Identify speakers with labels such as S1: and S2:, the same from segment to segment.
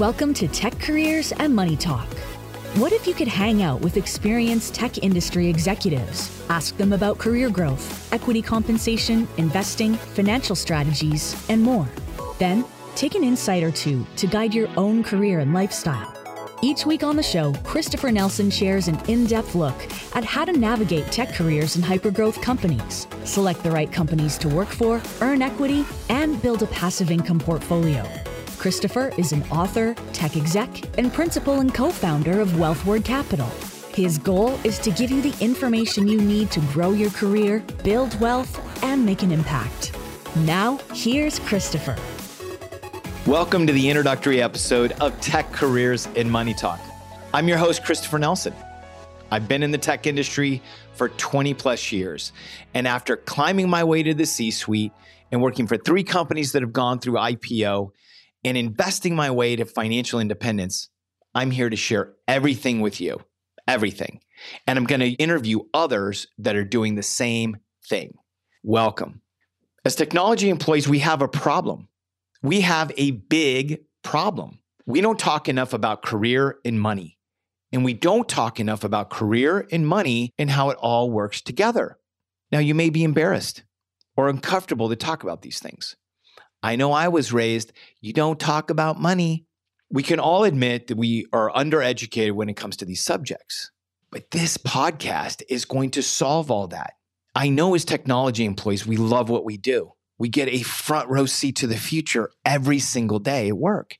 S1: Welcome to Tech Careers and Money Talk. What if you could hang out with experienced tech industry executives? Ask them about career growth, equity compensation, investing, financial strategies, and more. Then, take an insight or two to guide your own career and lifestyle. Each week on the show, Christopher Nelson shares an in depth look at how to navigate tech careers in hypergrowth companies, select the right companies to work for, earn equity, and build a passive income portfolio. Christopher is an author, tech exec, and principal and co founder of Wealthward Capital. His goal is to give you the information you need to grow your career, build wealth, and make an impact. Now, here's Christopher.
S2: Welcome to the introductory episode of Tech Careers in Money Talk. I'm your host, Christopher Nelson. I've been in the tech industry for 20 plus years. And after climbing my way to the C suite and working for three companies that have gone through IPO, and investing my way to financial independence, I'm here to share everything with you. Everything. And I'm going to interview others that are doing the same thing. Welcome. As technology employees, we have a problem. We have a big problem. We don't talk enough about career and money. And we don't talk enough about career and money and how it all works together. Now, you may be embarrassed or uncomfortable to talk about these things. I know I was raised, you don't talk about money. We can all admit that we are undereducated when it comes to these subjects. But this podcast is going to solve all that. I know as technology employees, we love what we do. We get a front row seat to the future every single day at work.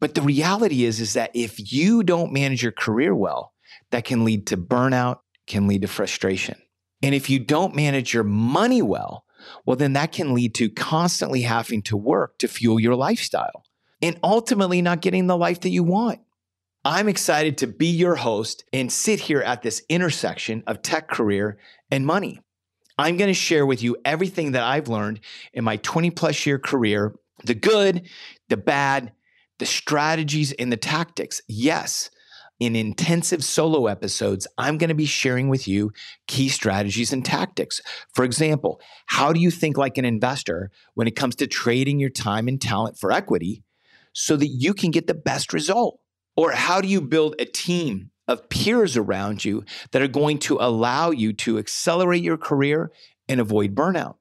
S2: But the reality is, is that if you don't manage your career well, that can lead to burnout, can lead to frustration. And if you don't manage your money well, well, then that can lead to constantly having to work to fuel your lifestyle and ultimately not getting the life that you want. I'm excited to be your host and sit here at this intersection of tech career and money. I'm going to share with you everything that I've learned in my 20 plus year career the good, the bad, the strategies, and the tactics. Yes, in intensive solo episodes, I'm going to be sharing with you key strategies and tactics. For example, how do you think like an investor when it comes to trading your time and talent for equity so that you can get the best result? Or how do you build a team of peers around you that are going to allow you to accelerate your career and avoid burnout?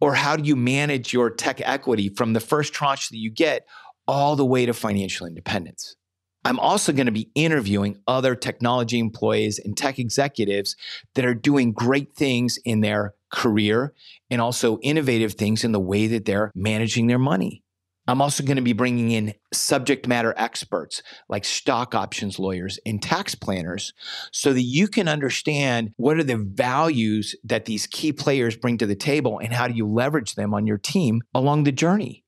S2: Or how do you manage your tech equity from the first tranche that you get all the way to financial independence? I'm also going to be interviewing other technology employees and tech executives that are doing great things in their career and also innovative things in the way that they're managing their money. I'm also going to be bringing in subject matter experts like stock options lawyers and tax planners so that you can understand what are the values that these key players bring to the table and how do you leverage them on your team along the journey.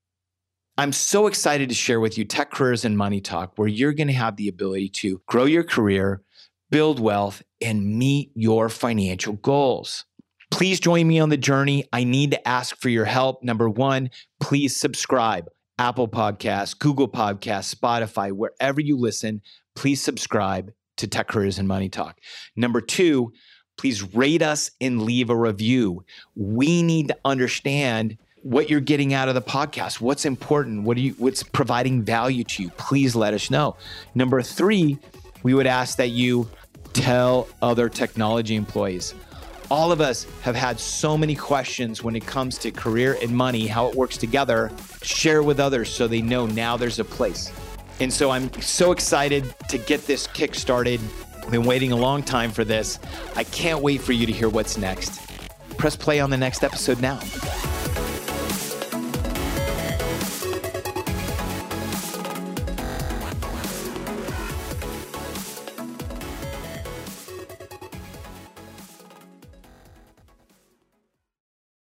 S2: I'm so excited to share with you Tech Careers and Money Talk, where you're going to have the ability to grow your career, build wealth, and meet your financial goals. Please join me on the journey. I need to ask for your help. Number one, please subscribe. Apple Podcasts, Google Podcasts, Spotify, wherever you listen, please subscribe to Tech Careers and Money Talk. Number two, please rate us and leave a review. We need to understand what you're getting out of the podcast. What's important? What are you what's providing value to you? Please let us know. Number 3, we would ask that you tell other technology employees. All of us have had so many questions when it comes to career and money, how it works together. Share with others so they know now there's a place. And so I'm so excited to get this kick started. I've been waiting a long time for this. I can't wait for you to hear what's next. Press play on the next episode now.